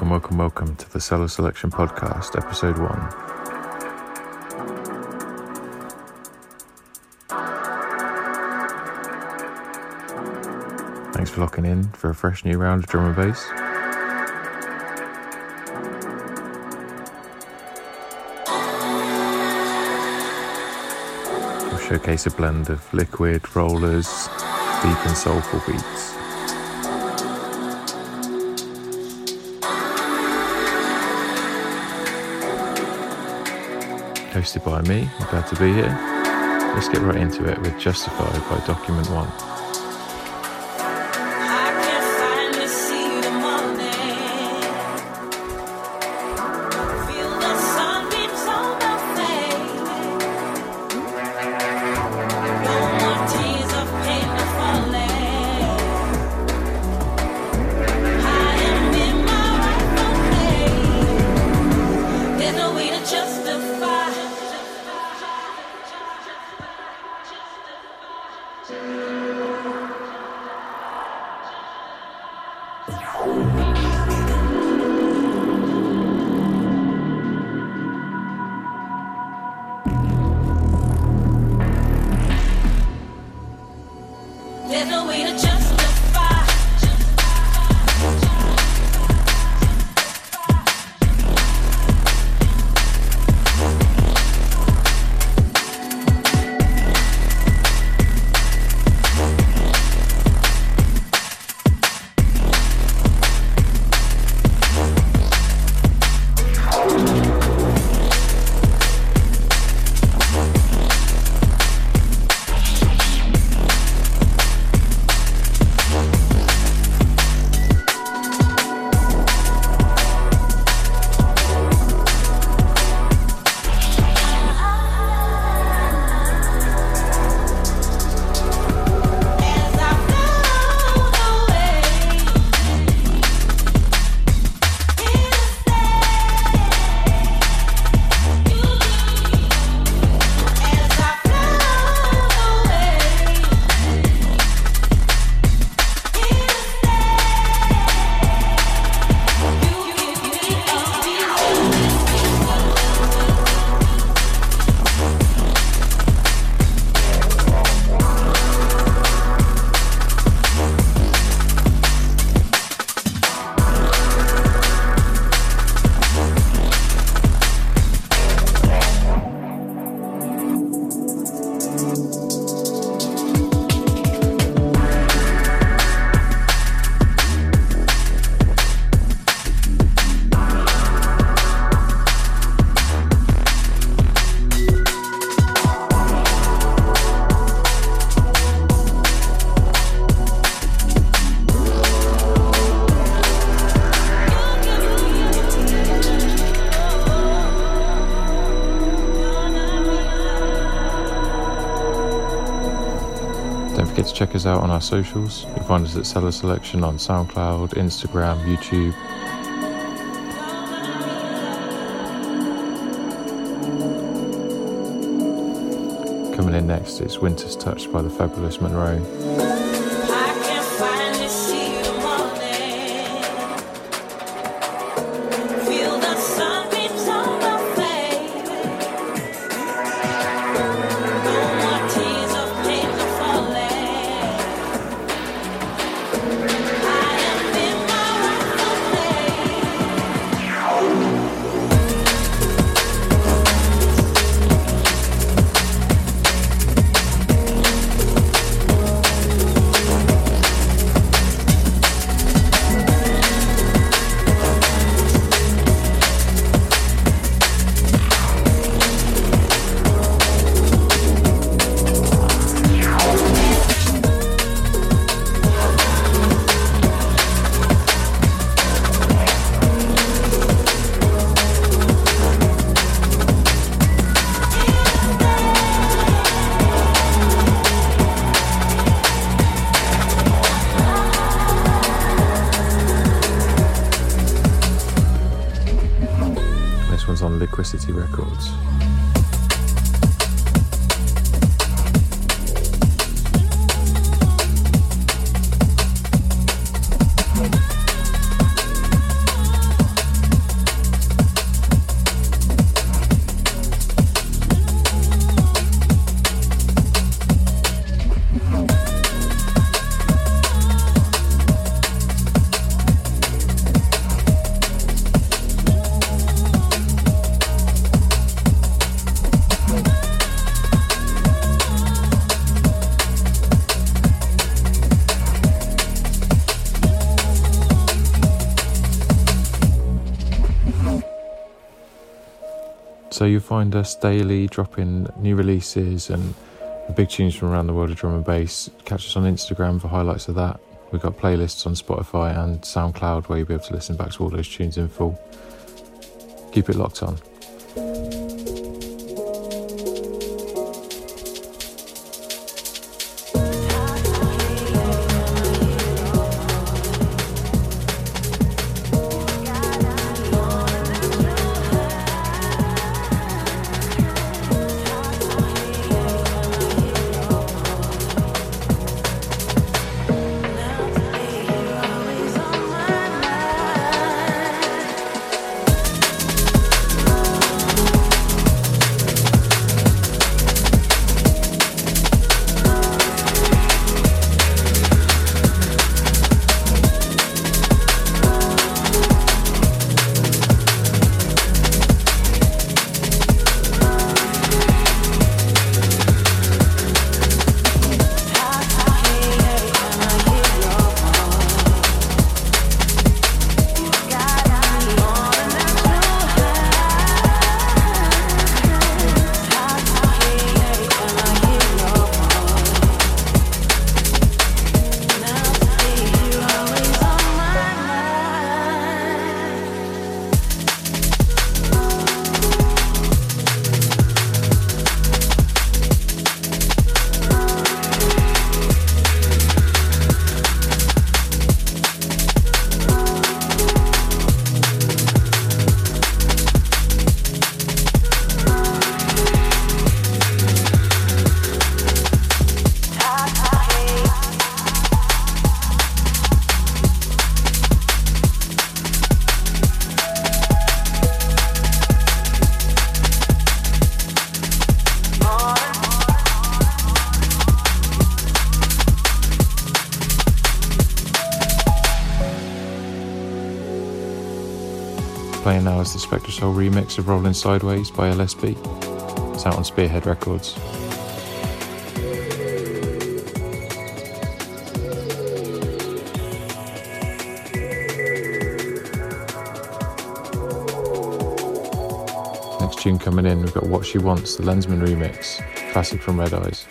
Welcome, welcome, welcome to the Cellar Selection Podcast, Episode 1. Thanks for locking in for a fresh new round of drum and bass. We'll showcase a blend of liquid, rollers, deep and soulful beats. Hosted by me. I'm glad to be here. Let's get right into it with Justified by Document One. Check us out on our socials. You'll find us at Cellar Selection on SoundCloud, Instagram, YouTube. Coming in next is Winter's Touch by the fabulous Monrroe. Liquicity Records. So you'll find us daily dropping new releases and big tunes from around the world of drum and bass. Catch us on Instagram for highlights of that. We've got playlists on Spotify and SoundCloud where you'll be able to listen back to all those tunes in full. Keep it locked on. Spectrasoul remix of Rolling Sideways by LSB. It's out on Spearhead Records. Next tune coming in, we've got What She Wants, the Lensman remix, classic from Red Eyes.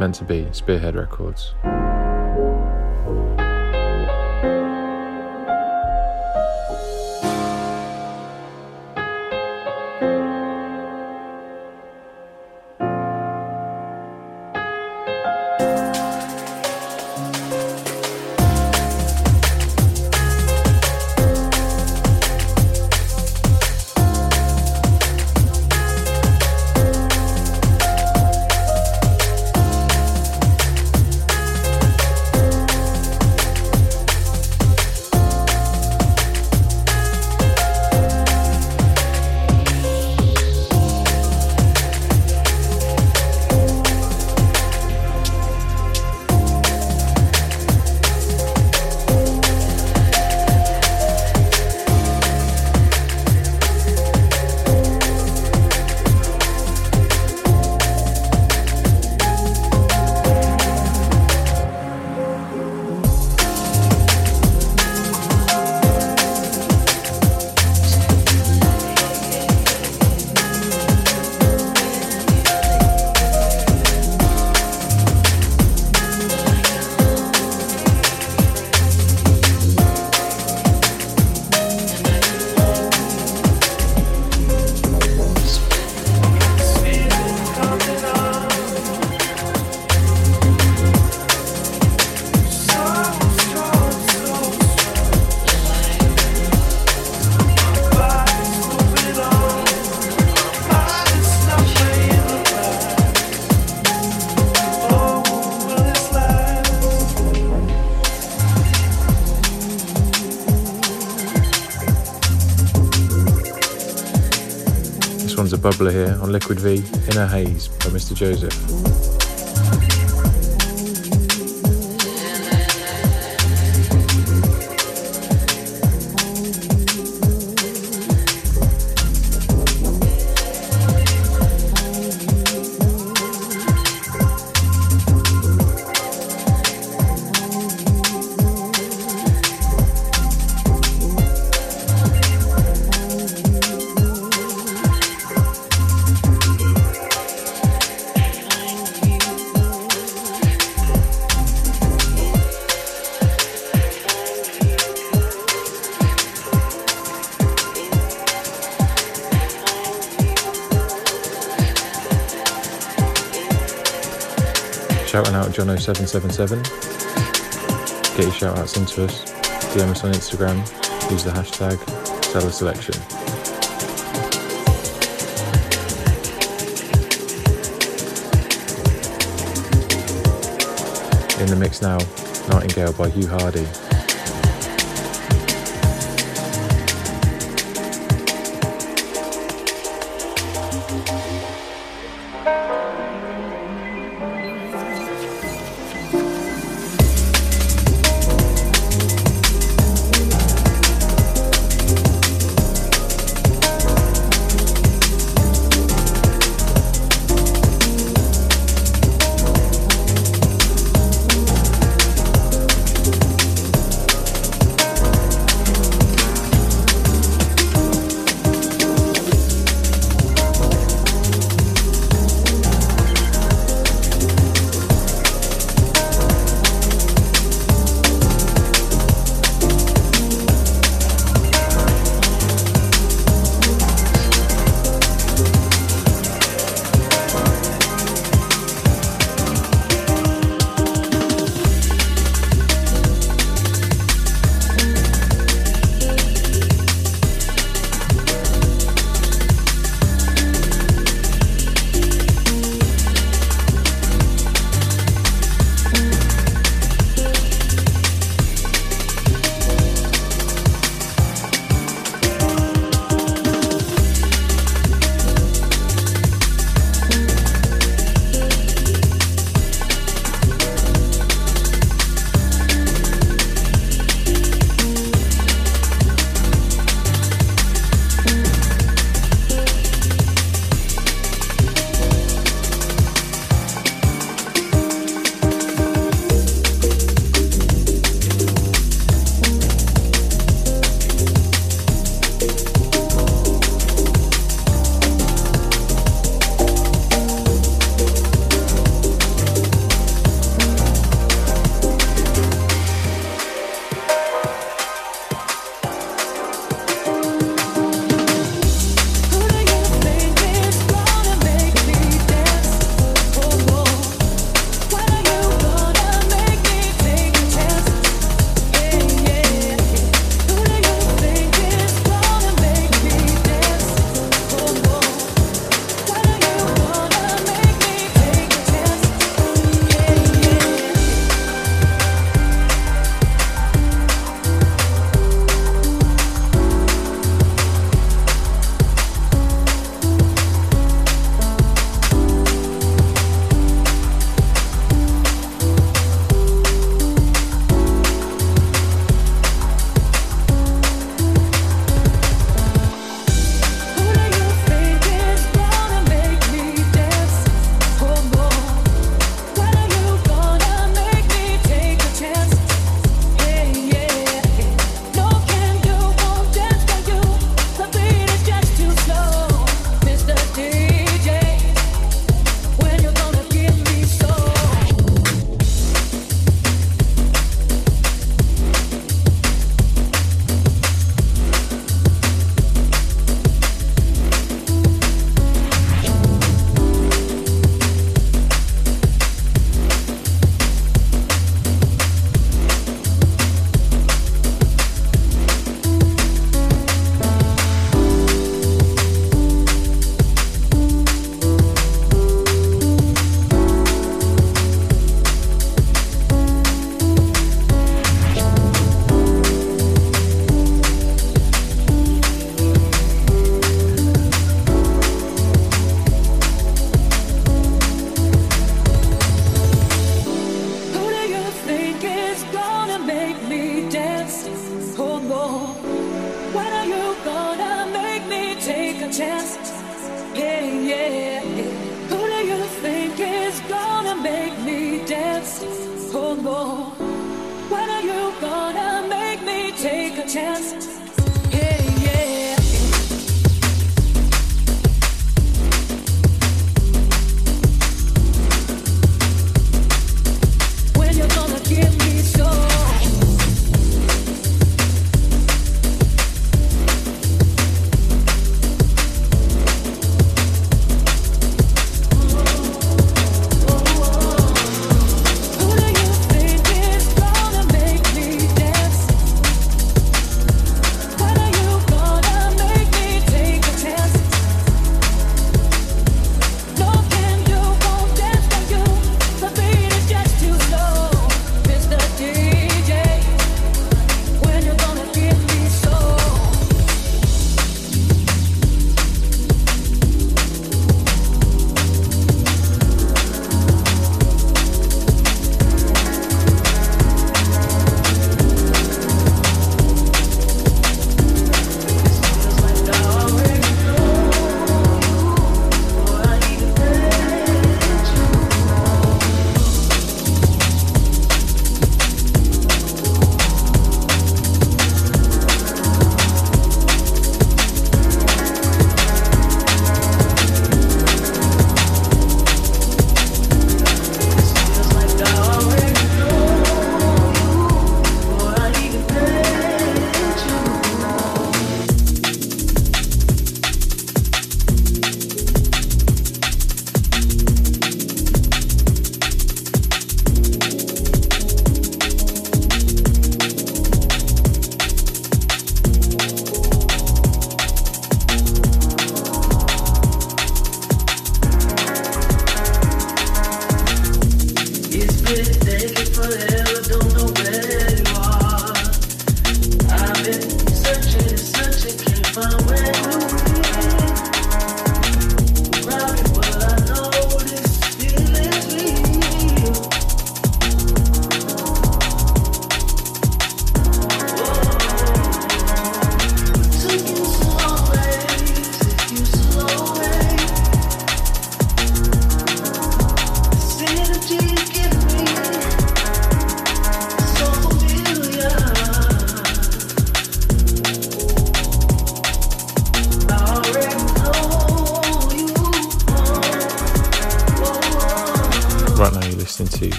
Meant to be Spearhead Records. Bubbler here on Liquid V, Inner Haze by Mr. Joseph. Shouting out Jono777. Get your shout outs into us. DM us on Instagram. Use the hashtag Cellar Selection. In the mix now, Nightingale by Hugh Hardy.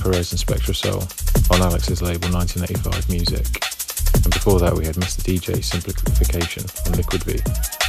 Perez and Spectrasoul on Alix's label 1985 Music. And before that, we had Mr. DJ Simplification on Liquid V.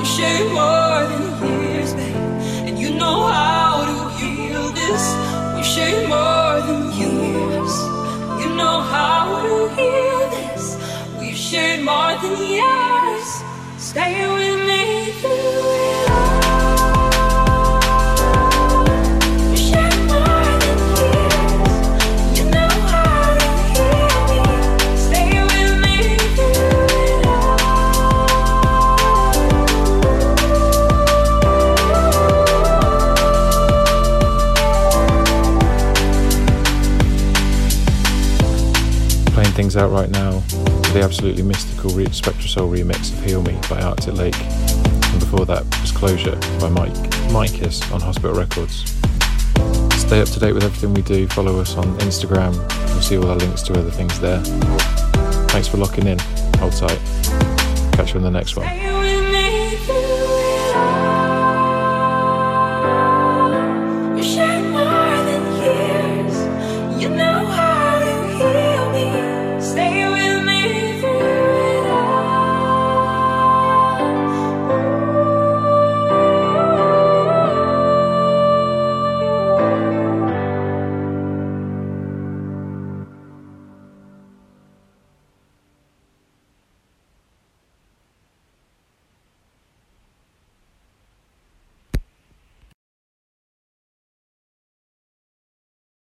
We share more than years, babe. And you know how to heal this. We share more than years. You know how to heal this. We've shared more than years. Stay with me through things out right now the absolutely mystical re- Spectrasoul remix of Heal Me by Arctic Lake. And before that was Closure by Mike Micus on Hospital Records. Stay up to date with everything we do. Follow us on Instagram. You'll see all our links to other things there. Thanks for locking in. Hold tight. Catch you in the next one.